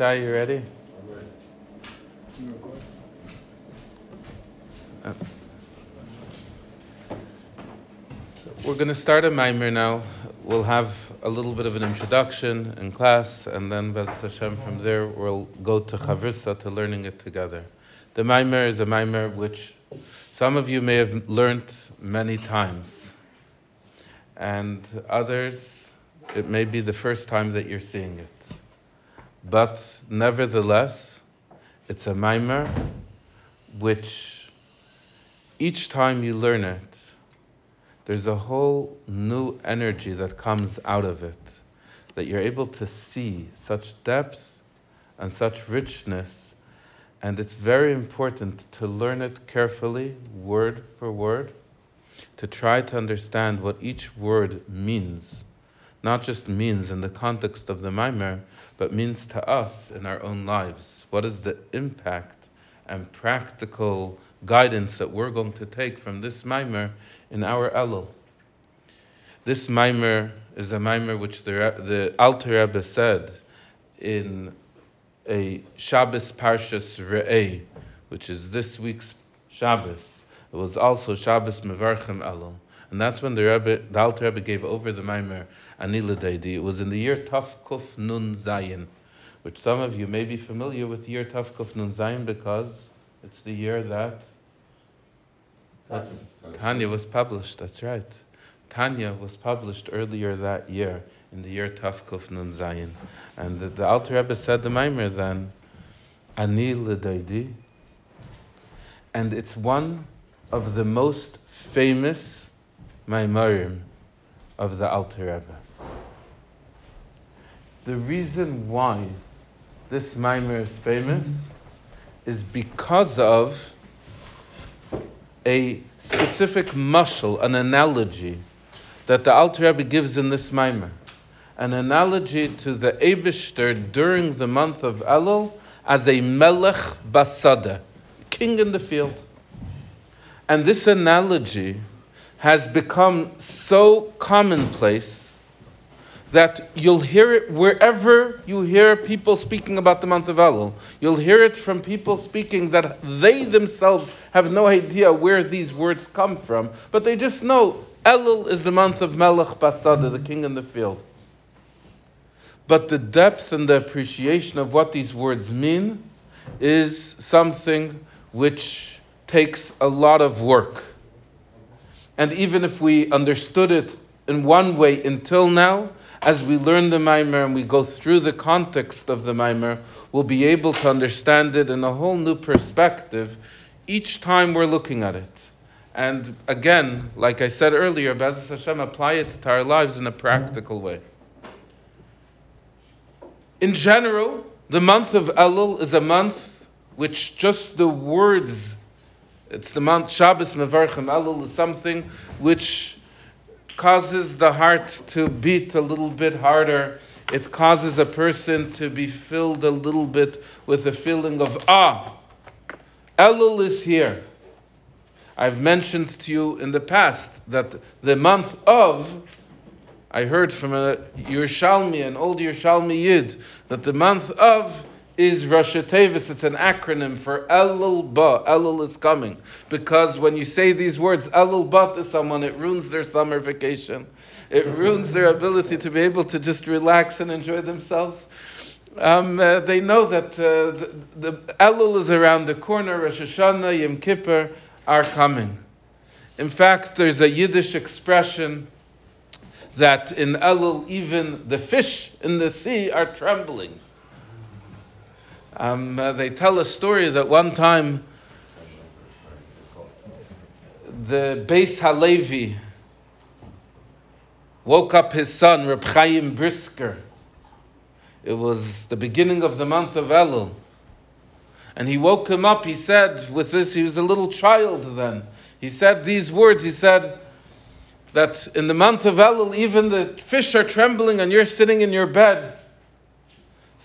Shai, you ready? Uh, so we're going to start a mimer now. We'll have a little bit of an introduction in class, and then Hashem from there we'll go to Chavrusa to learning it together. The mimer is a mimer which some of you may have learned many times, and others it may be the first time that you're seeing it. But nevertheless, it's a mimer which each time you learn it, there's a whole new energy that comes out of it, that you're able to see such depth and such richness. And it's very important to learn it carefully, word for word, to try to understand what each word means not just means in the context of the Maimer, but means to us in our own lives. What is the impact and practical guidance that we're going to take from this Maimer in our Elul? This Maimer is a Maimer which the, the Alter Rebbe said in a Shabbos Parshas Re'eh, which is this week's Shabbos. It was also Shabbos Mevarchem Elul. And that's when the Rebbe, the Alter Rebbe gave over the Maimer Anila Daidi. It was in the year Taf Kuf Nun Zayin, which some of you may be familiar with year Taf Kuf Nun Zayin because it's the year that that's, Tanya was published. That's right. Tanya was published earlier that year in the year Taf Kuf Nun Zayin. And the, the Alter Rebbe said the Maimer then, Ani Daidi. And it's one of the most famous Maimarim of the Alter Rebbe. The reason why this Maimar is famous is because of a specific mushal, an analogy that the Alter Rebbe gives in this Maimar. An analogy to the Eibishter during the month of Elul as a Melech Basada, king in the field. And this analogy has become so commonplace that you'll hear it wherever you hear people speaking about the month of Elul. You'll hear it from people speaking that they themselves have no idea where these words come from, but they just know Elul is the month of Melech Basada, the king in the field. But the depth and the appreciation of what these words mean is something which takes a lot of work. And even if we understood it in one way until now, as we learn the Maimer and we go through the context of the Maimer, we'll be able to understand it in a whole new perspective each time we're looking at it. And again, like I said earlier, B'ezras Hashem, apply it to our lives in a practical way. In general, the month of Elul is a month which just the words it's the month Shabbos Mevarchem Elul is something which causes the heart to beat a little bit harder. It causes a person to be filled a little bit with a feeling of ah, Elul is here. I've mentioned to you in the past that the month of I heard from a Yerushalmi, an old Yerushalmi Yid, that the month of is Rosh Tevis. It's an acronym for Elul Ba. Elul is coming. Because when you say these words, Elul Ba to someone, it ruins their summer vacation. It ruins their ability to be able to just relax and enjoy themselves. Um, uh, they know that uh, the, the Elul is around the corner, Rosh Hashanah, Yom Kippur are coming. In fact, there's a Yiddish expression that in Elul, even the fish in the sea are trembling. Um, uh, they tell a story that one time the Beis Halevi woke up his son, Reb Chaim Brisker. It was the beginning of the month of Elul. And he woke him up, he said, with this, he was a little child then. He said these words, he said that in the month of Elul, even the fish are trembling and you're sitting in your bed.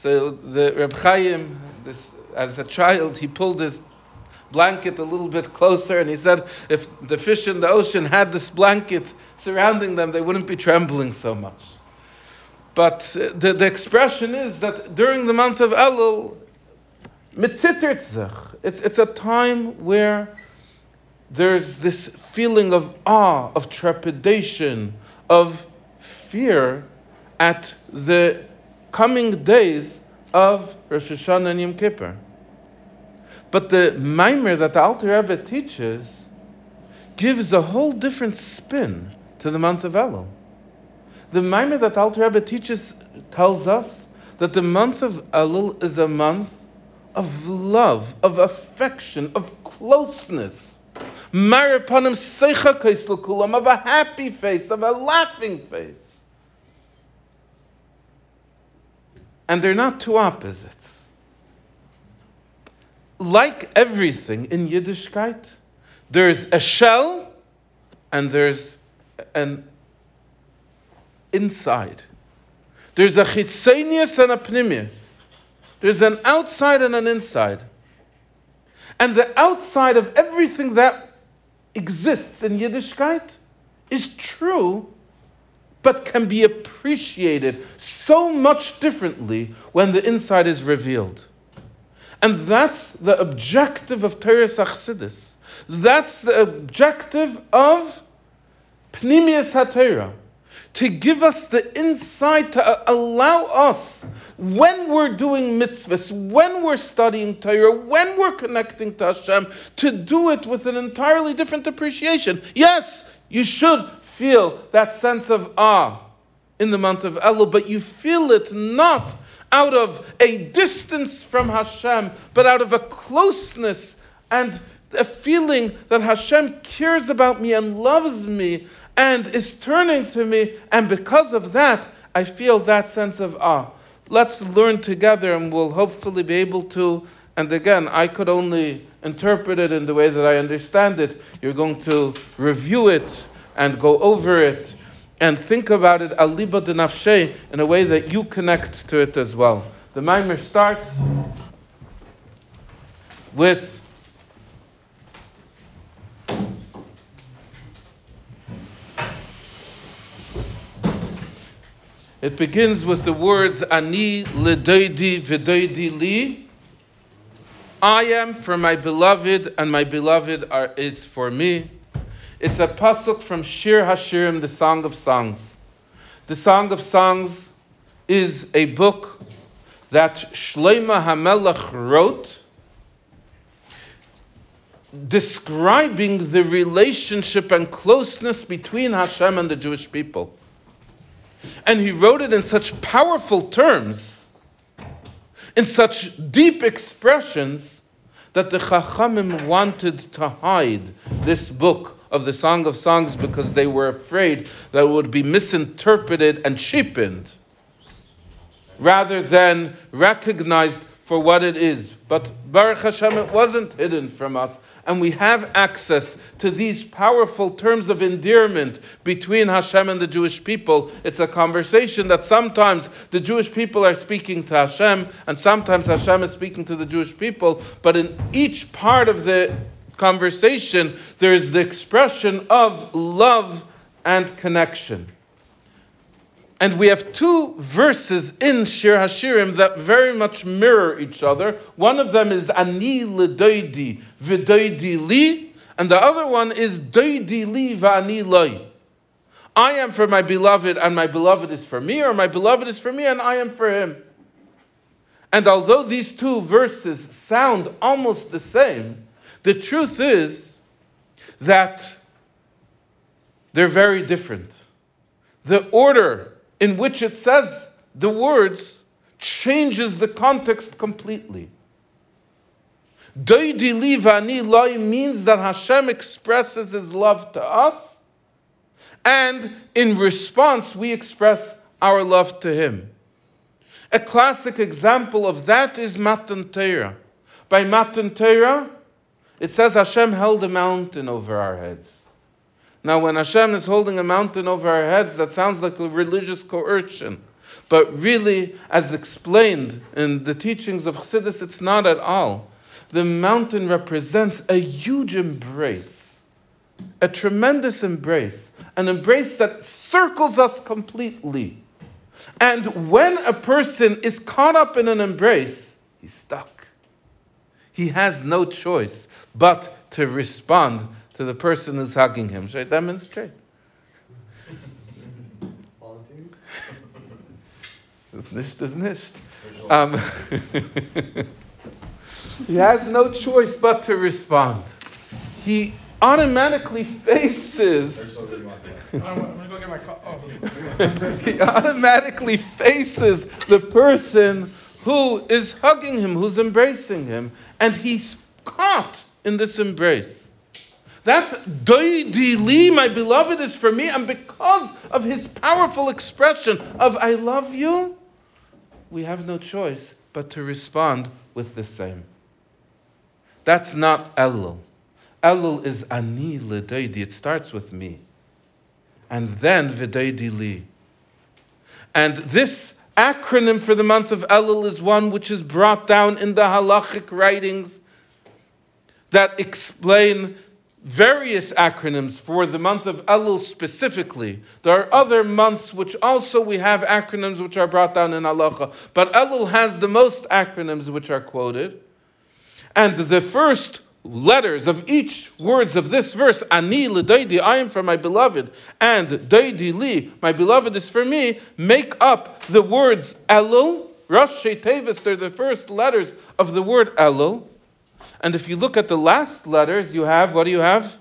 So the Reb Chaim, this, as a child, he pulled his blanket a little bit closer and he said, if the fish in the ocean had this blanket surrounding them, they wouldn't be trembling so much. But uh, the, the expression is that during the month of Elul, mitzitert it's, it's a time where there's this feeling of awe, of trepidation, of fear at the coming days of Rosh Hashanah and Yom Kippur. But the mimer that the Alter Rebbe teaches gives a whole different spin to the month of Elul. The mimer that the Alter Rebbe teaches tells us that the month of Elul is a month of love, of affection, of closeness. Maripanim seicha of a happy face, of a laughing face. And they're not two opposites. Like everything in Yiddishkeit, there's a shell and there's an inside. There's a chitzenius and a pnimius. There's an outside and an inside. And the outside of everything that exists in Yiddishkeit is true, but can be appreciated so much differently when the inside is revealed. And that's the objective of Torah Achsidis. That's the objective of Pnimius HaTorah to give us the insight to allow us, when we're doing mitzvahs, when we're studying Torah, when we're connecting to Hashem, to do it with an entirely different appreciation. Yes, you should feel that sense of awe in the month of Elul, but you feel it not out of a distance from Hashem, but out of a closeness and a feeling that Hashem cares about me and loves me and is turning to me, and because of that, I feel that sense of awe. Let's learn together, and we'll hopefully be able to. And again, I could only interpret it in the way that I understand it. You're going to review it and go over it and think about it aliba de in a way that you connect to it as well. The mimer starts with It begins with the words Ani ledoidi v'doidi li. I am for my beloved, and my beloved are, is for me. It's a pasuk from Shir Hashirim, the Song of Songs. The Song of Songs is a book that Shlomo HaMelech wrote describing the relationship and closeness between Hashem and the Jewish people. And he wrote it in such powerful terms, in such deep expressions, that the Chachamim wanted to hide this book of the Song of Songs because they were afraid that it would be misinterpreted and cheapened rather than recognized for what it is. But Baruch Hashem, it wasn't hidden from us and we have access to these powerful terms of endearment between Hashem and the Jewish people. It's a conversation that sometimes the Jewish people are speaking to Hashem, and sometimes Hashem is speaking to the Jewish people, but in each part of the conversation, there is the expression of love and connection. And we have two verses in Shir Hashirim that very much mirror each other. One of them is Ani ledoidi v'doidi li, and the other one is doidi li v'ani loi. I am for my beloved, and my beloved is for me, or my beloved is for me, and I am for him. And although these two verses sound almost the same, the truth is that they're very different. The order in which it says the words changes the context completely. Doidi livani loy means that Hashem expresses his love to us, and in response, we express our love to him. A classic example of that is Matan Torah. By Matan Torah, it says Hashem held a mountain over our heads. Now, when Hashem is holding a mountain over our heads, that sounds like a religious coercion. But really, as explained in the teachings of Chassidus, it's not at all. The mountain represents a huge embrace, a tremendous embrace, an embrace that circles us completely. And when a person is caught up in an embrace, he's stuck. He has no choice but to respond to the person who's hugging him. Should I demonstrate? Ist nicht, ist nicht. Um, he has no choice but to respond. He automatically faces. he automatically faces the person who is hugging him, who's embracing him, and he's caught in this embrace. That's doidi li, my beloved is for me, and because of his powerful expression of I love you, we have no choice but to respond with the same. That's not Elul. Elul is ani ledoidi. It starts with me. And then v'doidi li. And this acronym for the month of Elul is one which is brought down in the halachic writings that explain various acronyms for the month of Elul specifically. There are other months which also we have acronyms which are brought down in halacha, but Elul has the most acronyms which are quoted. And the first letters of each words of this verse, Ani l'doidi, I am for my beloved, and doidi li, my beloved is for me, make up the words Elul, Rosh Tevis, they're the first letters of the word Elul. And if you look at the last letters, you have, what do you have?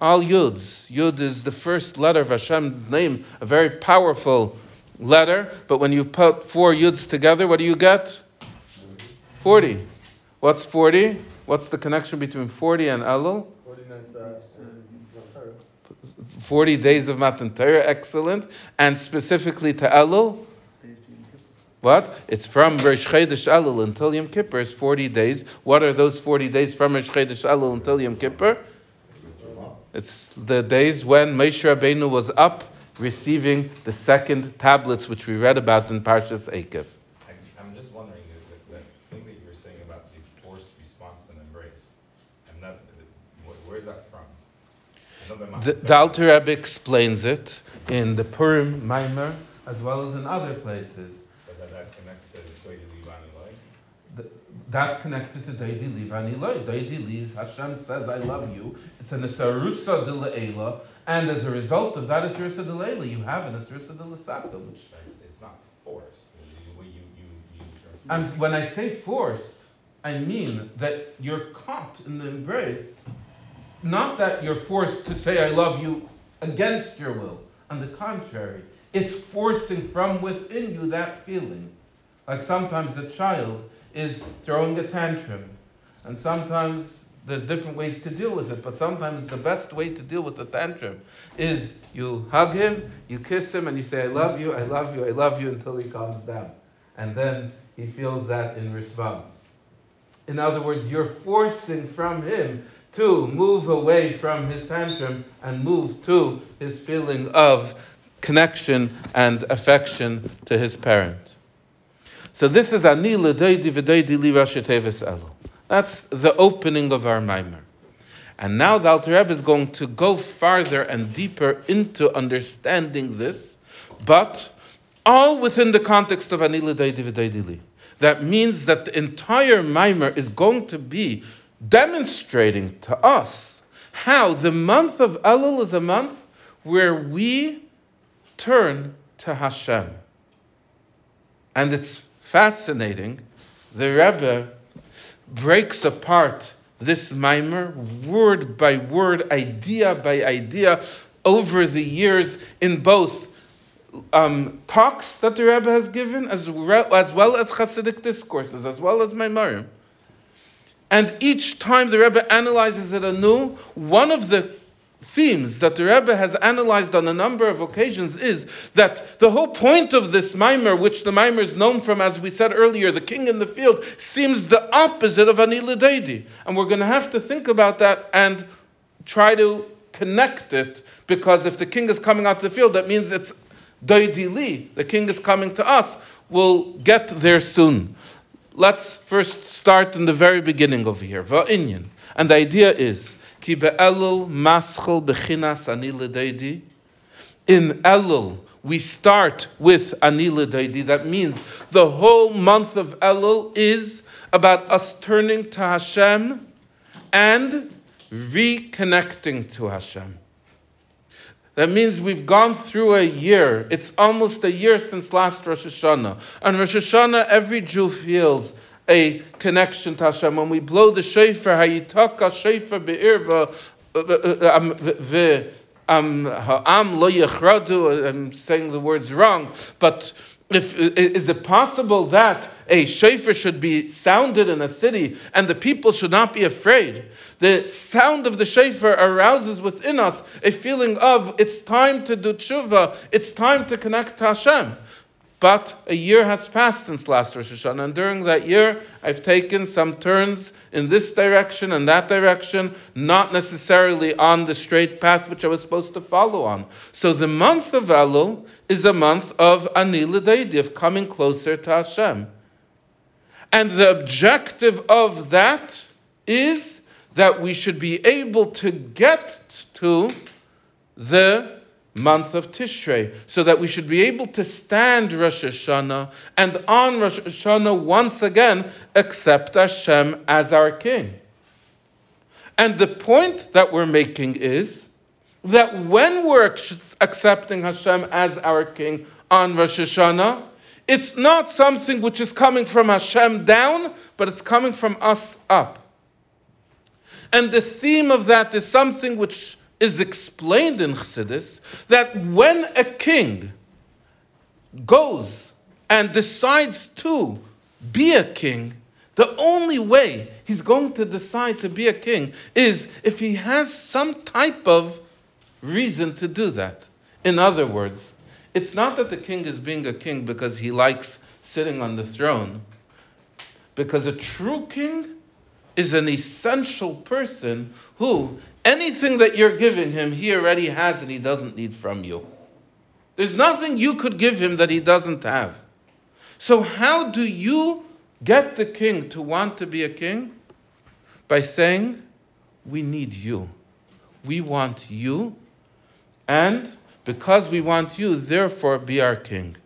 All Yuds. Yud is the first letter of Hashem's name, a very powerful letter. But when you put four Yuds together, what do you get? 40. What's 40? What's the connection between 40 and Elul? 40 days of Matan Torah, excellent. And specifically to Elul? What? It's from Rosh Chodesh Elul until Yom Kippur is 40 days. What are those 40 days from Rosh Chodesh Elul until Yom Kippur? It's the days when Moshe Rabbeinu was up receiving the second tablets, which we read about in Parshas Eikev. I'm just wondering, the, the thing that you were saying about the forced response to an embrace, not, where's that from? The, the Alter Rebbe explains it in the Purim Maimer as well as in other places. But that, that's connected to the Doidi Livani Loy? That's connected to Doidi Livani Loy. Doidi Li is Hashem says, I love you. It's an Isarusa de Le'ela, and as a result of that Isarusa de Le'ela, you have an Isarusa de L'Sata, which... It's, it's not forced. You, you, you, you and when I say forced, I mean that you're caught in the embrace, not that you're forced to say I love you against your will. On the contrary, it's forcing from within you that feeling. Like sometimes a child is throwing a tantrum, and sometimes there's different ways to deal with it, but sometimes the best way to deal with a tantrum is you hug him, you kiss him, and you say, I love you, I love you, I love you until he calms down. And then he feels that in response. In other words, you're forcing from him to move away from his tantrum and move to his feeling of connection and affection to his parent. So this is Ani l'doidi v'doidi li elu. That's the opening of our mimer. And now the Alter Rebbe is going to go farther and deeper into understanding this, but all within the context of Ani l'doidi v'doidi li. That means that the entire mimer is going to be demonstrating to us how the month of Elul is a month where we turn to Hashem. And it's fascinating. The Rebbe breaks apart this mimer word by word, idea by idea, over the years in both um, talks that the Rebbe has given, as, re- as well as Hasidic discourses, as well as Maimarim. And each time the Rebbe analyzes it anew, one of the themes that the Rebbe has analyzed on a number of occasions is that the whole point of this mimer, which the mimer is known from, as we said earlier, the king in the field, seems the opposite of Anila Deidi. And we're going to have to think about that and try to connect it, because if the king is coming out to the field, that means it's Deidi Li, the king is coming to us. We'll get there soon. Let's first start in the very beginning over here. Va'inyan. And the idea is, Ki be'elul maschel bechinas ani in Elul, we start with Anila Daidi. That means the whole month of Elul is about us turning to Hashem and reconnecting to Hashem. That means we've gone through a year. It's almost a year since last Rosh Hashanah. On Rosh Hashanah, every Jew feels a connection to Hashem. When we blow the shofar, hayitaka shofar be'irva, uh, uh, um, ha'am lo yechradu, I'm saying the words wrong, but if, is it possible that a shofar should be sounded in a city and the people should not be afraid? The sound of the shofar arouses within us a feeling of it's time to do tshuva, it's time to connect to Hashem. But a year has passed since last Rosh Hashanah, and during that year, I've taken some turns in this direction and that direction, not necessarily on the straight path which I was supposed to follow on. So the month of Elul is a month of Ani L'Deidi, of coming closer to Hashem. And the objective of that is that we should be able to get to the month of Tishrei, so that we should be able to stand Rosh Hashanah and on Rosh Hashanah once again accept Hashem as our King. And the point that we're making is that when we're accepting Hashem as our King on Rosh Hashanah, it's not something which is coming from Hashem down, but it's coming from us up. And the theme of that is something which is explained in Chassidus that when a king goes and decides to be a king, the only way he's going to decide to be a king is if he has some type of reason to do that. In other words, it's not that the king is being a king because he likes sitting on the throne, because a true king is an essential person who anything that you're giving him, he already has and he doesn't need from you. There's nothing you could give him that he doesn't have. So, how do you get the king to want to be a king? By saying, We need you. We want you. And because we want you, therefore be our king.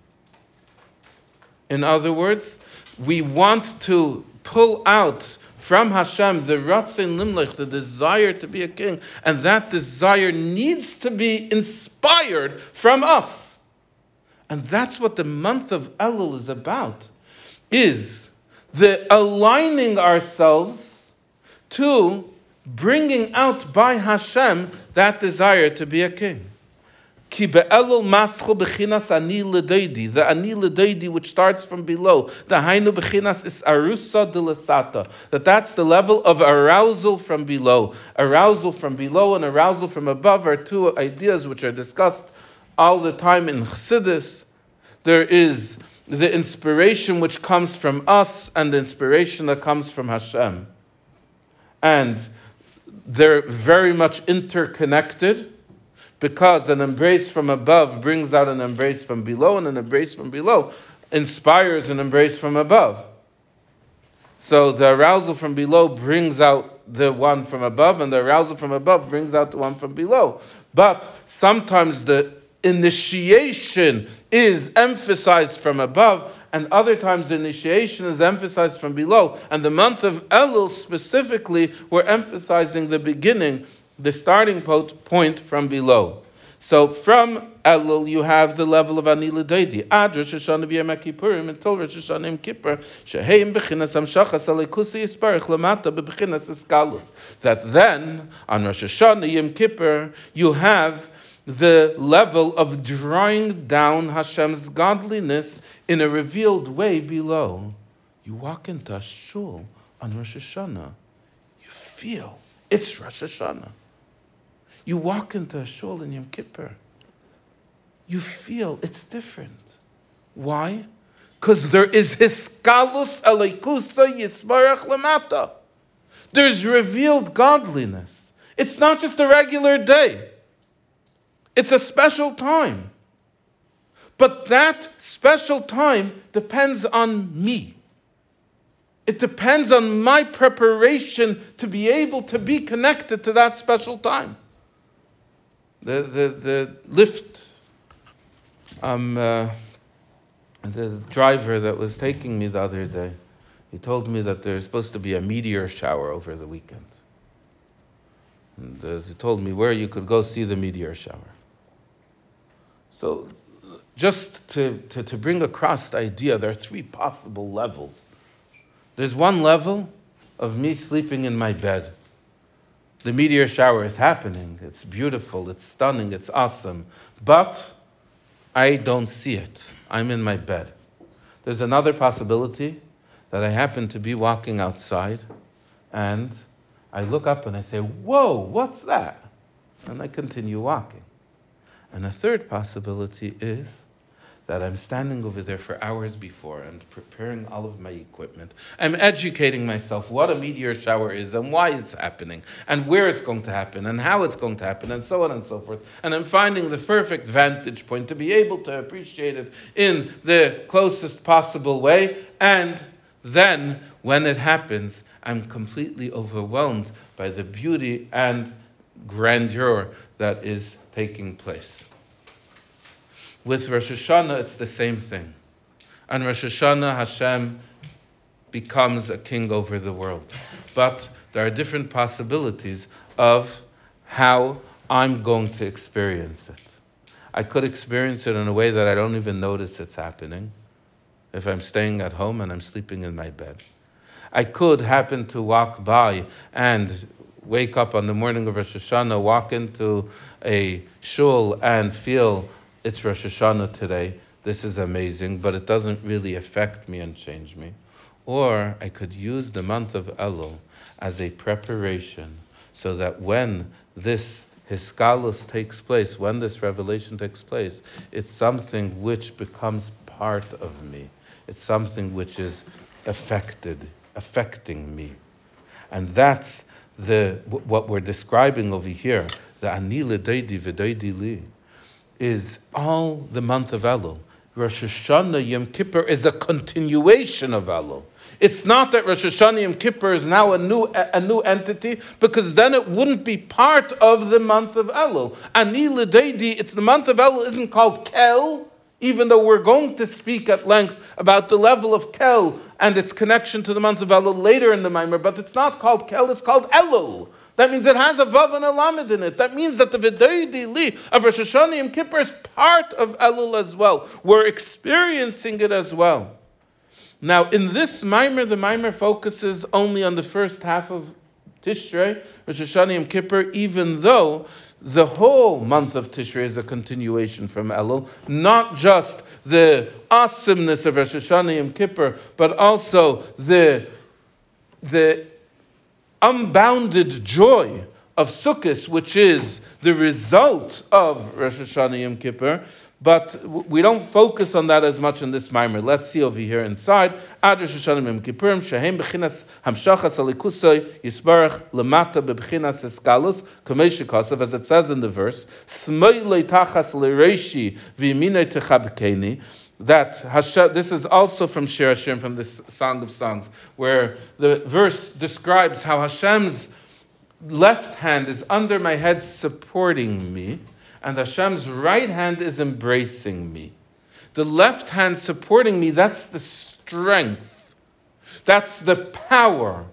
In other words, we want to pull out from Hashem, the Ratzin Limlich, the desire to be a king, and that desire needs to be inspired from us. And that's what the month of Elul is about, is the aligning ourselves to bringing out by Hashem that desire to be a king. Ki be'elul maschu bechinas ani ledeidi, the ani ledeidi which starts from below. The hainu bechinas is arusa delesata. that that's the level of arousal from below. Arousal from below and arousal from above are two ideas which are discussed all the time in Chassidus. There is the inspiration which comes from us and the inspiration that comes from Hashem. And they're very much interconnected because an embrace from above brings out an embrace from below, and an embrace from below inspires an embrace from above. So the arousal from below brings out the one from above, and the arousal from above brings out the one from below. But sometimes the initiation is emphasized from above, and other times the initiation is emphasized from below. And the month of Elul specifically, we're emphasizing the beginning the starting point from below. So from Elul, you have the level of Anila Deidi. Ad Rosh Hashanah v'Yom Kippurim until Rosh Hashanah Yom Kippur, sheheim b'chinas hamshachas yisparich b'chinas. That then, on Rosh Hashanah Yom Kippur, you have the level of drawing down Hashem's godliness in a revealed way below. You walk into a shul on Rosh Hashanah, you feel it's Rosh Hashanah. You walk into a shul in Yom Kippur, you feel it's different. Why? Because there is hiskalus aleikusa yismarach lamata. There's revealed godliness. It's not just a regular day. It's a special time. But that special time depends on me. It depends on my preparation to be able to be connected to that special time the, the, the Lyft um, uh, the driver that was taking me the other day, he told me that there's supposed to be a meteor shower over the weekend. And uh, he told me where you could go see the meteor shower. So, just to, to, to bring across the idea, there are three possible levels. There's one level of me sleeping in my bed. The meteor shower is happening. It's beautiful, it's stunning, it's awesome. But I don't see it. I'm in my bed. There's another possibility that I happen to be walking outside and I look up and I say, Whoa, what's that? And I continue walking. And a third possibility is that I'm standing over there for hours before and preparing all of my equipment. I'm educating myself what a meteor shower is and why it's happening and where it's going to happen and how it's going to happen and so on and so forth. And I'm finding the perfect vantage point to be able to appreciate it in the closest possible way. And then when it happens, I'm completely overwhelmed by the beauty and grandeur that is taking place. With Rosh Hashanah, it's the same thing. On Rosh Hashanah, Hashem becomes a king over the world. But there are different possibilities of how I'm going to experience it. I could experience it in a way that I don't even notice it's happening if I'm staying at home and I'm sleeping in my bed. I could happen to walk by and wake up on the morning of Rosh Hashanah, walk into a shul and feel it's Rosh Hashanah today. This is amazing, but it doesn't really affect me and change me. Or I could use the month of Elul as a preparation so that when this Hiskalus takes place, when this revelation takes place, it's something which becomes part of me. It's something which is affected, affecting me. And that's the what we're describing over here, the anila l'deidi v'deidi li is all the month of Elul. Rosh Hashanah Yom Kippur is a continuation of Elul. It's not that Rosh Hashanah Yom Kippur is now a new a new entity because then it wouldn't be part of the month of Elul. Ani l'deidi, it's the month of Elul isn't called Kel, even though we're going to speak at length about the level of Kel and its connection to the month of Elul later in the Maimer, but it's not called Kel, it's called Elul. That means it has a Vav and a Lamed in it. That means that the Vidaydi Li of Rosh Hashanah Yom Kippur is part of Elul as well. We're experiencing it as well. Now, in this Maimer, the Maimer focuses only on the first half of Tishrei, Rosh Hashanah Yom Kippur, even though the whole month of Tishrei is a continuation from Elul, not just the awesomeness of Rosh Hashanah Yom Kippur, but also the the unbounded joy of Sukkot, which is the result of Rosh Hashanah Yom Kippur, but we don't focus on that as much in this mimer. Let's see over here inside. Ad Rosh Hashanah Yom Kippurim, shehem bechinas hamshachas alikusoi yisbarach lemata bechinas eskalus kamesh kasav, as it says in the verse, smoi leitachas lereishi v'yiminei techabkeni, that Hashem, this is also from Shir Hashirim, from the Song of Songs, where the verse describes how Hashem's left hand is under my head supporting me, and Hashem's right hand is embracing me. The left hand supporting me, that's the strength, that's the power,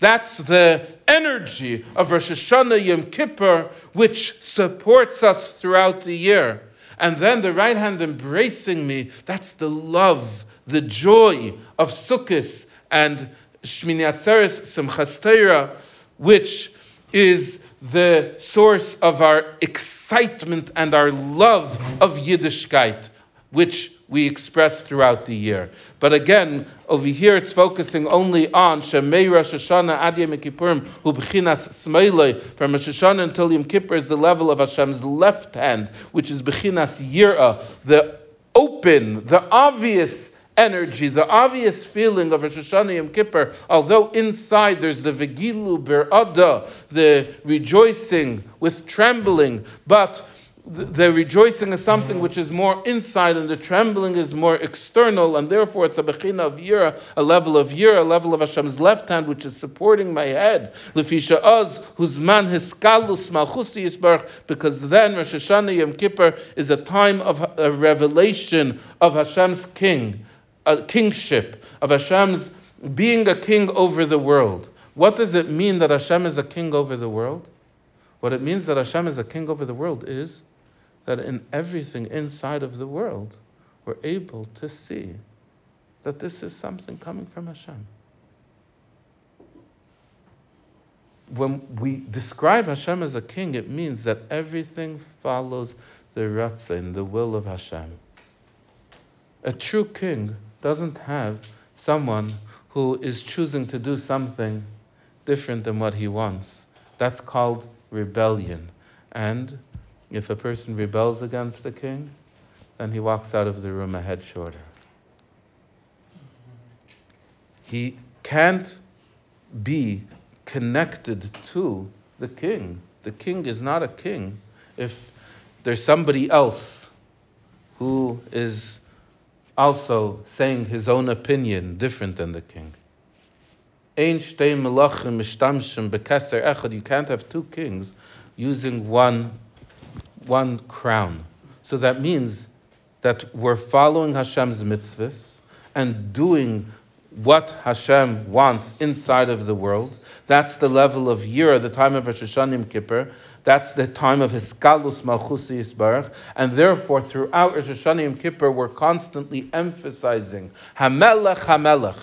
that's the energy of Rosh Hashanah Yom Kippur, which supports us throughout the year and then the right hand embracing me, that's the love, the joy of Sukkot and Shmini Atzeres Simchas Torah, which is the source of our excitement and our love of Yiddishkeit, which we express throughout the year. But again, over here it's focusing only on Shemei Rosh Hashanah Ad Yom Kippurim Hu B'chinas Smeilei. From Rosh Hashanah until Yom Kippur is the level of Hashem's left hand, which is B'chinas Yirah, the open, the obvious energy, the obvious feeling of Rosh Hashanah Yom Kippur, although inside there's the Vegilu Berada, the rejoicing with trembling, but the rejoicing is something which is more inside, and the trembling is more external, and therefore it's a bechina of yira, a level of yira, a level of Hashem's left hand, which is supporting my head. Lefisha az, whose man hiskalus malchusi yisbarach, because then Rosh Hashanah Yom Kippur is a time of a revelation of Hashem's king, a kingship, of Hashem's being a king over the world. What does it mean that Hashem is a king over the world? What it means that Hashem is a king over the world is that in everything inside of the world, we're able to see that this is something coming from Hashem. When we describe Hashem as a king, it means that everything follows the ratzin, the will of Hashem. A true king doesn't have someone who is choosing to do something different than what he wants. That's called rebellion. And if a person rebels against the king, then he walks out of the room a head shorter. He can't be connected to the king. The king is not a king if there's somebody else who is also saying his own opinion different than the king. You can't have two kings using one one crown. So that means that we're following Hashem's mitzvahs and doing what Hashem wants inside of the world. That's the level of Yira, the time of Rosh Hashanah Kippur. That's the time of Hiskalus Malchus Yisbarach. And therefore, throughout Rosh Hashanah Kippur, we're constantly emphasizing Hamelech Hamelech.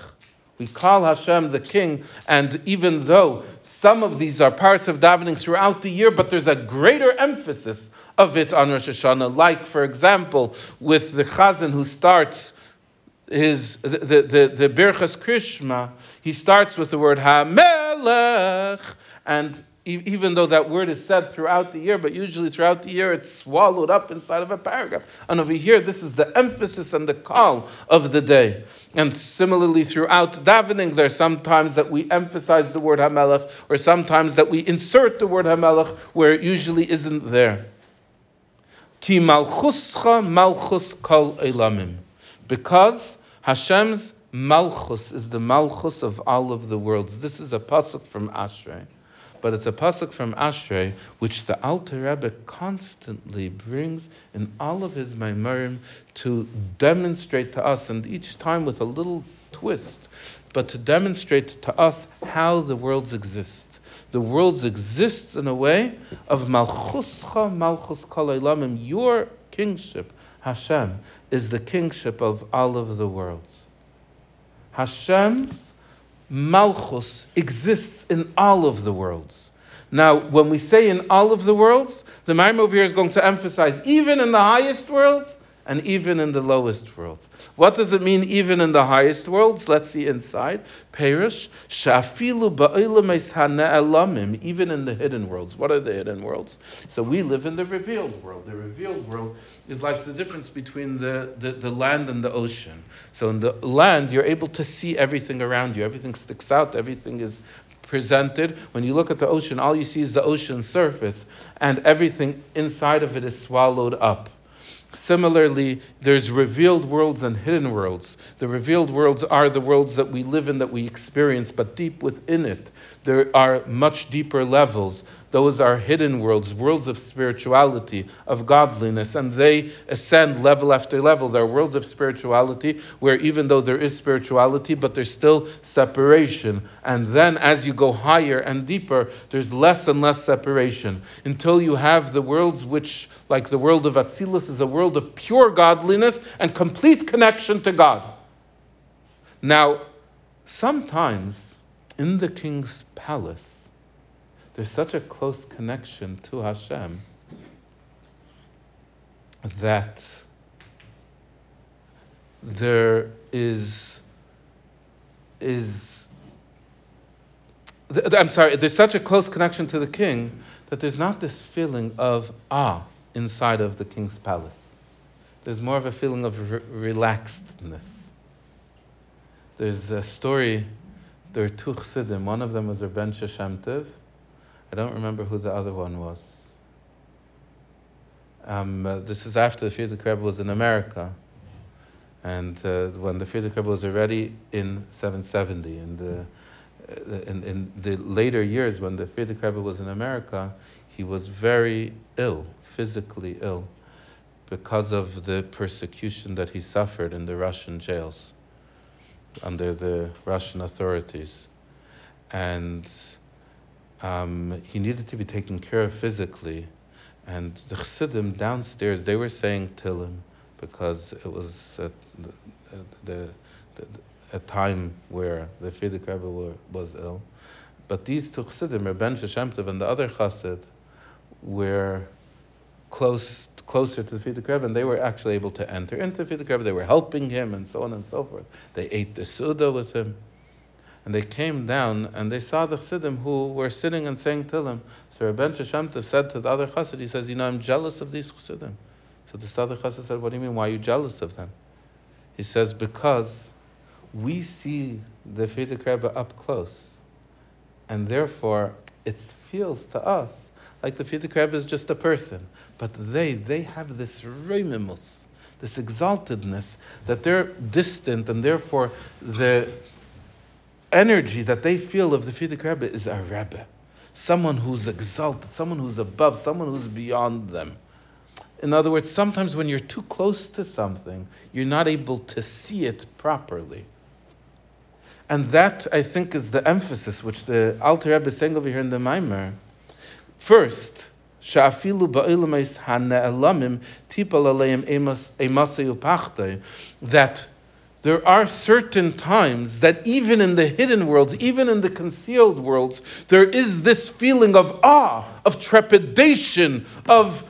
We call Hashem the King, and even though some of these are parts of davening throughout the year, but there's a greater emphasis of it on Rosh Hashanah. Like, for example, with the Chazan who starts his the the the, Birchas Krishma, he starts with the word Hamelech, and even though that word is said throughout the year, but usually throughout the year it's swallowed up inside of a paragraph. And over here, this is the emphasis and the call of the day. And similarly, throughout davening, there's sometimes that we emphasize the word Hamelech, or sometimes that we insert the word Hamelech where it usually isn't there. Ki malchuscha malchus kol elamim. Because Hashem's malchus is the malchus of all of the worlds. This is a pasuk from Ashrei but it's a pasuk from Ashrei, which the Alter Rebbe constantly brings in all of his Maimarim to demonstrate to us, and each time with a little twist, but to demonstrate to us how the worlds exist. The worlds exist in a way of Malchuscha Malchus Kol Your kingship, Hashem, is the kingship of all of the worlds. Hashem's Malchus exists in all of the worlds. Now, when we say in all of the worlds, the Marim over here is going to emphasize even in the highest worlds and even in the lowest worlds. What does it mean even in the highest worlds? Let's see inside. Perish, shafilu elamim, even in the hidden worlds. What are the hidden worlds? So we live in the revealed world. The revealed world is like the difference between the, the, the land and the ocean. So in the land, you're able to see everything around you. Everything sticks out, everything is presented. When you look at the ocean, all you see is the ocean surface, and everything inside of it is swallowed up. Similarly, there's revealed worlds and hidden worlds. The revealed worlds are the worlds that we live in, that we experience, but deep within it, there are much deeper levels. Those are hidden worlds, worlds of spirituality, of godliness, and they ascend level after level. There are worlds of spirituality where even though there is spirituality, but there's still separation. And then as you go higher and deeper, there's less and less separation until you have the worlds which, like the world of Atzilus, is a world of pure godliness and complete connection to God. Now, sometimes in the king's palace, there's such a close connection to Hashem that there is is I'm sorry, there's such a close connection to the king that there's not this feeling of awe inside of the king's palace. There's more of a feeling of re- relaxedness. There's a story, there are two chassidim. One of them was Rabben Shemtiv, I don't remember who the other one was. Um, uh, this is after the Frierdiker Rebbe was in America. And uh, when the Frierdiker Rebbe was already in 770, and uh, in, in, the later years when the Frierdiker Rebbe was in America, he was very ill, physically ill, because of the persecution that he suffered in the Russian jails under the Russian authorities. And um, he needed to be taken care of physically. And the Chassidim downstairs, they were saying Tillim because it was at the, the, a time where the Frierdiker Rebbe was ill. But these two Chassidim, Rebbe Shemtov and the other Chassid, were close closer to the Frierdiker Rebbe, and they were actually able to enter into the Frierdiker Rebbe. They were helping him, and so on and so forth. They ate the Suda with him. And they came down and they saw the Chassidim who were sitting and saying Tillim. So Rebbe Shemtov said to the other Chassid, he says, You know, I'm jealous of these Chassidim. So the other Chassid said, What do you mean? Why are you jealous of them? He says, Because we see the Frierdiker Rebbe up close. And therefore, it feels to us like the Frierdiker Rebbe is just a person. But they, they have this remimus, this exaltedness, that they're distant, and therefore the energy that they feel of the Frierdiker Rebbe is a Rebbe, someone who's exalted, someone who's above, someone who's beyond them. In other words, sometimes when you're too close to something, you're not able to see it properly. And that, I think, is the emphasis which the Alter Rebbe is saying over here in the Maimer. First, that there are certain times that even in the hidden worlds, even in the concealed worlds, there is this feeling of awe, of trepidation, of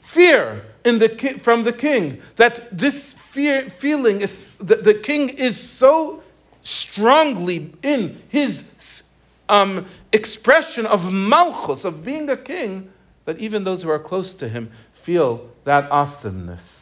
fear in the from the king. That this fear feeling is that the king is so strongly in his um, expression of malchus, of being a king, that even those who are close to him feel that awesomeness.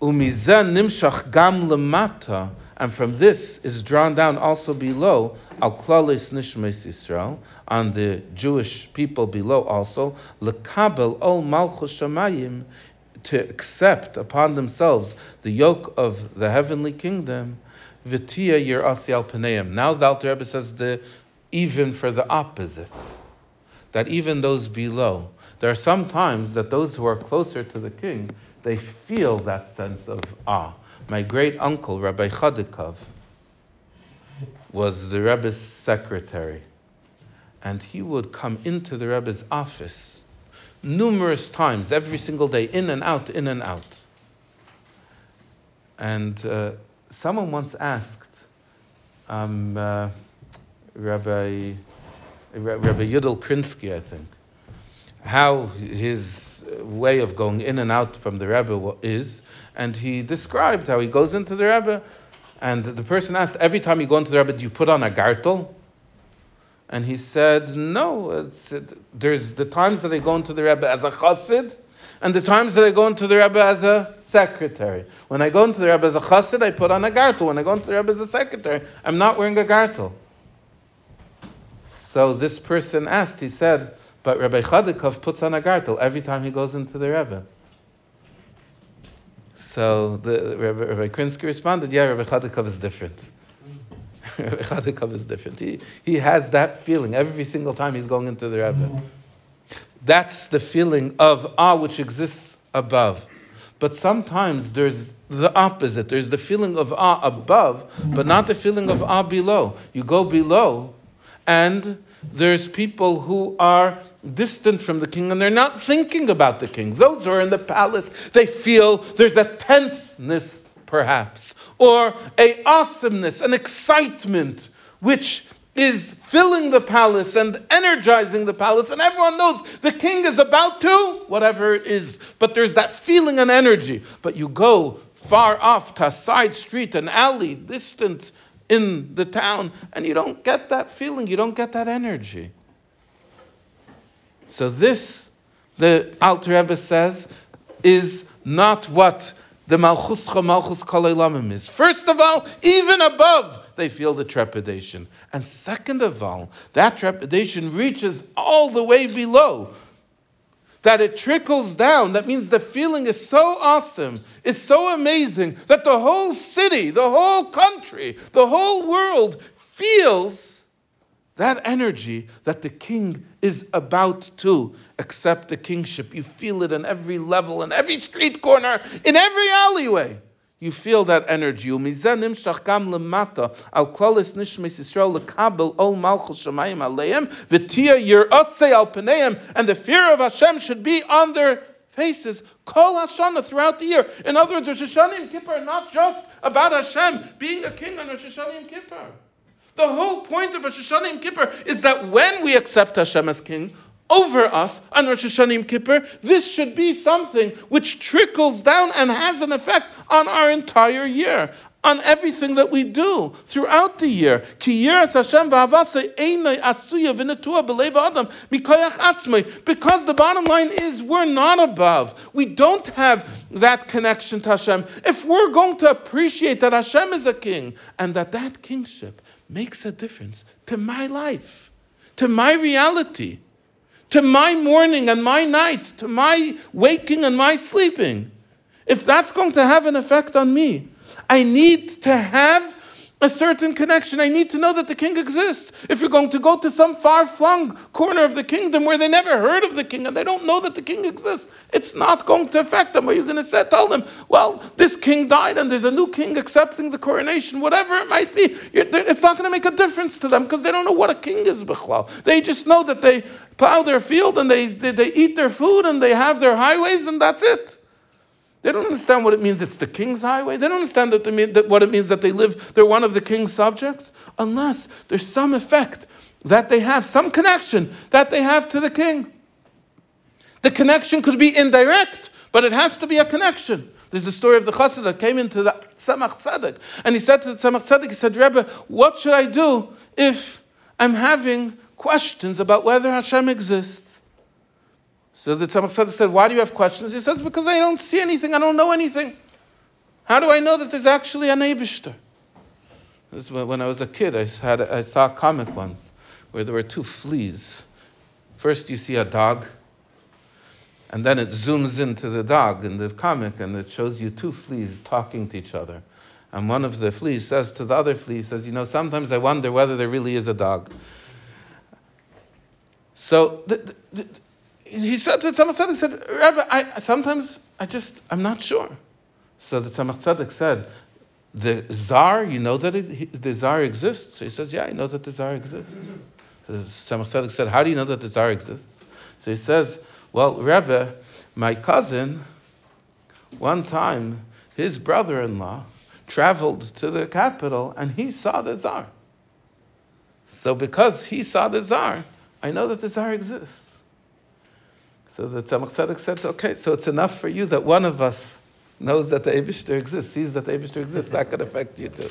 Umizan nimshach gam lemata, and from this is drawn down also below al klalis nishmes Yisrael on the Jewish people below also lekabel ol malchus shamayim to accept upon themselves the yoke of the heavenly kingdom Vitia Yer Asial Paneim. Now the Alter Rebbe says the even for the opposite. That even those below. There are some times that those who are closer to the king, they feel that sense of awe. My great uncle, Rabbi Chodakov, was the Rebbe's secretary. And he would come into the Rebbe's office numerous times, every single day, in and out, in and out. And uh, someone once asked um, uh, Rabbi Rabbi Yudel Krinsky, I think, how his way of going in and out from the Rebbe is, and he described how he goes into the Rebbe, and the person asked, every time you go into the Rebbe, do you put on a gartel? And he said, no, there's the times that I go into the Rebbe as a chassid, and the times that I go into the Rebbe as a secretary. When I go into the Rebbe as a chassid, I put on a gartel. When I go into the Rebbe as a secretary, I'm not wearing a gartel. So this person asked, he said, but Rabbi Chodakov puts on a gartel every time he goes into the Rebbe. So the Rabbi, Rabbi Krinsky responded, yeah, Rabbi Chodakov is different. Rabbi Chodakov is different. He, he has that feeling every single time he's going into the Rebbe. That's the feeling of awe which exists above. But sometimes there's the opposite. There's the feeling of awe above, but not the feeling of awe below. You go below, and there's people who are distant from the king and they're not thinking about the king. Those who are in the palace, they feel there's a tenseness, perhaps, or a awesomeness, an excitement, which is filling the palace and energizing the palace, and everyone knows the king is about to, whatever it is. But there's that feeling and energy. But you go far off to a side street, an alley, distant in the town, and you don't get that feeling, you don't get that energy. So this, the Alter Rebbe says, is not what the Malchuscha Malchus Kalelamim is. First of all, even above, they feel the trepidation. And second of all, that trepidation reaches all the way below. That it trickles down. That means the feeling is so awesome, is so amazing, that the whole city, the whole country, the whole world feels that energy that the king is about to accept the kingship. You feel it in every level, in every street corner, in every alleyway. You feel that energy. And the fear of Hashem should be on their faces Kol Hashanah throughout the year. In other words, Rosh Hashanah Kippur, not just about Hashem being a king on Rosh Hashanah Kippur. The whole point of Rosh Hashanah Yom Kippur is that when we accept Hashem as king over us on Rosh Hashanah Yom Kippur, this should be something which trickles down and has an effect on our entire year, on everything that we do throughout the year. Because the bottom line is we're not above. We don't have that connection to Hashem. If we're going to appreciate that Hashem is a king and that that kingship makes a difference to my life, to my reality, to my morning and my night, to my waking and my sleeping. If that's going to have an effect on me, I need to have a certain connection. I need to know that the king exists. If you're going to go to some far flung corner of the kingdom where they never heard of the king and they don't know that the king exists, it's not going to affect them. Are you going to say, tell them, well, this king died and there's a new king accepting the coronation, whatever it might be? It's not going to make a difference to them because they don't know what a king is, Bichlal. They just know that they plow their field and they, they, they eat their food and they have their highways and that's it. They don't understand what it means it's the king's highway. They don't understand that, mean, that what it means that they live, they're one of the king's subjects, unless there's some effect that they have, some connection that they have to the king. The connection could be indirect, but it has to be a connection. There's the story of the chassid that came into the Tzemach Tzedek, and he said to the Tzemach Tzedek, he said, Rebbe, what should I do if I'm having questions about whether Hashem exists? So the Tzemach said, Why do you have questions? He says, Because I don't see anything, I don't know anything. How do I know that there's actually an Eibishter? When I was a kid, I, had, I saw a comic once where there were two fleas. First, you see a dog, and then it zooms into the dog in the comic, and it shows you two fleas talking to each other. And one of the fleas says to the other flea, says, You know, sometimes I wonder whether there really is a dog. So the, the, he said to Tzemach Tzedek, said, Rabbi, I, sometimes I just, I'm not sure. So the Tzemach Tzedek said, the czar, you know that it, the czar exists? So he says, yeah, I know that the czar exists. So the Tzemach Tzedek said, how do you know that the czar exists? So he says, well, Rebbe, my cousin, one time, his brother-in-law traveled to the capital and he saw the czar. So because he saw the czar, I know that the czar exists. So the Tzemach Tzedek said, okay, so it's enough for you that one of us knows that the Abishter exists, sees that the Abishter exists. That could affect you too.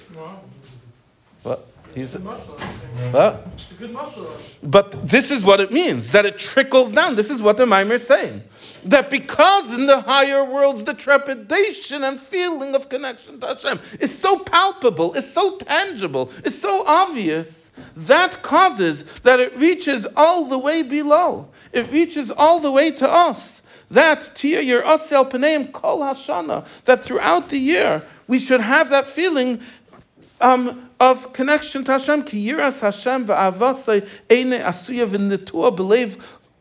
What? He's a, what? It's a good muscle. But this is what it means that it trickles down. This is what the Maimer is saying. That because in the higher worlds the trepidation and feeling of connection to Hashem is so palpable, is so tangible, is so obvious that causes that it reaches all the way below. It reaches all the way to us. That tia your asel paneim kol hashana. That throughout the year we should have that feeling um, of connection to Hashem. Ki yiras Hashem va'avasei eine asuya v'netua believe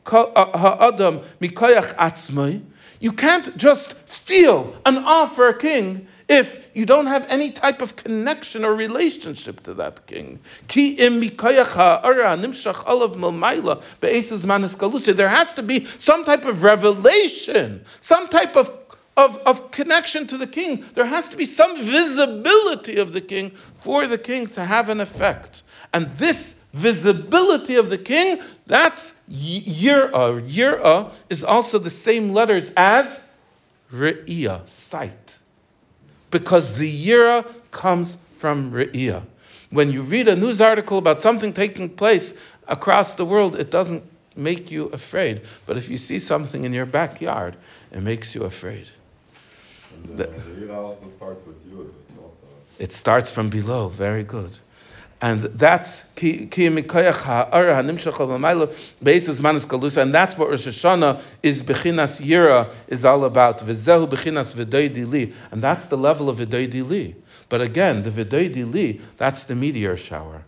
ha'adam mikoyach atzmai. You can't just feel an for a king if you don't have any type of connection or relationship to that king. There has to be some type of revelation, some type of, of, of connection to the king. There has to be some visibility of the king for the king to have an effect. And this visibility of the king, that's yirah. Yirah is also the same letters as re'iyah, sight because the yira comes from re'iyah. When you read a news article about something taking place across the world, it doesn't make you afraid. But if you see something in your backyard, it makes you afraid. And the, the year also starts with you. Also. It starts from below. Very good. And that's ki basis manas galusa, and that's what Rosh Hashanah is bechinas yira is all about. V'zehu bechinas v'doidi and that's the level of v'doidi li. But again, the v'doidi li, that's the meteor shower,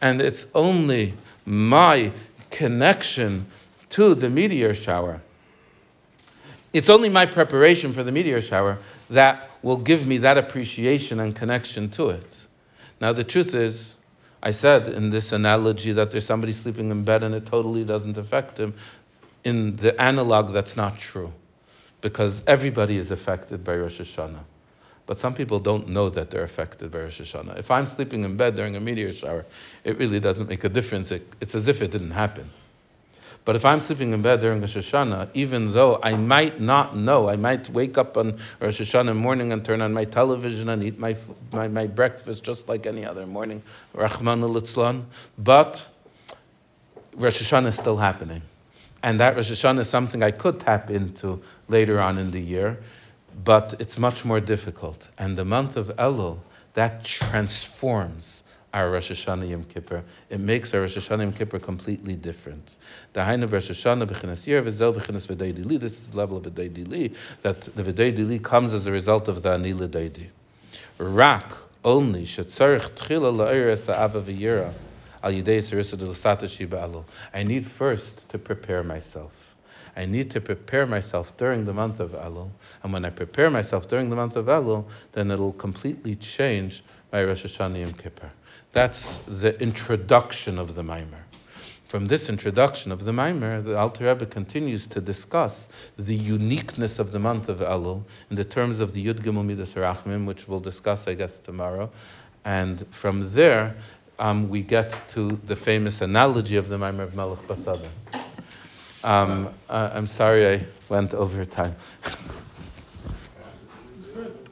and it's only my connection to the meteor shower. It's only my preparation for the meteor shower that will give me that appreciation and connection to it. Now, the truth is, I said in this analogy that there's somebody sleeping in bed and it totally doesn't affect him. In the analog, that's not true because everybody is affected by Rosh Hashanah. But some people don't know that they're affected by Rosh Hashanah. If I'm sleeping in bed during a meteor shower, it really doesn't make a difference. It, it's as if it didn't happen. But if I'm sleeping in bed during Rosh Hashanah, even though I might not know, I might wake up on Rosh Hashanah morning and turn on my television and eat my, my, my breakfast just like any other morning, Rahman al but Rosh Hashanah is still happening. And that Rosh Hashanah is something I could tap into later on in the year, but it's much more difficult. And the month of Elul, that transforms our Rosh Hashanah Yom Kippur. It makes our Rosh Hashanah Yom Kippur completely different. The Rosh Hashanah b'chinas yer v'zel b'chinas v'deidi This is the level of v'deidi li, that the v'deidi comes as a result of the anila deidi. Rak only shetzarich tchila la'eres ha'ava v'yira al yidei sarisa d'lasata shiba I need first to prepare myself. I need to prepare myself during the month of Elul. And when I prepare myself during the month of Elul, then it'll completely change my Rosh Hashanah Yom Kippur. That's the introduction of the Maimer. From this introduction of the Maimer, the Alter Rebbe continues to discuss the uniqueness of the month of Elul in the terms of the Yud Gimel Midas Rachmim, which we'll discuss, I guess, tomorrow. And from there, um, we get to the famous analogy of the Maimer of Melech Basada. Um, uh, I'm sorry I went over time.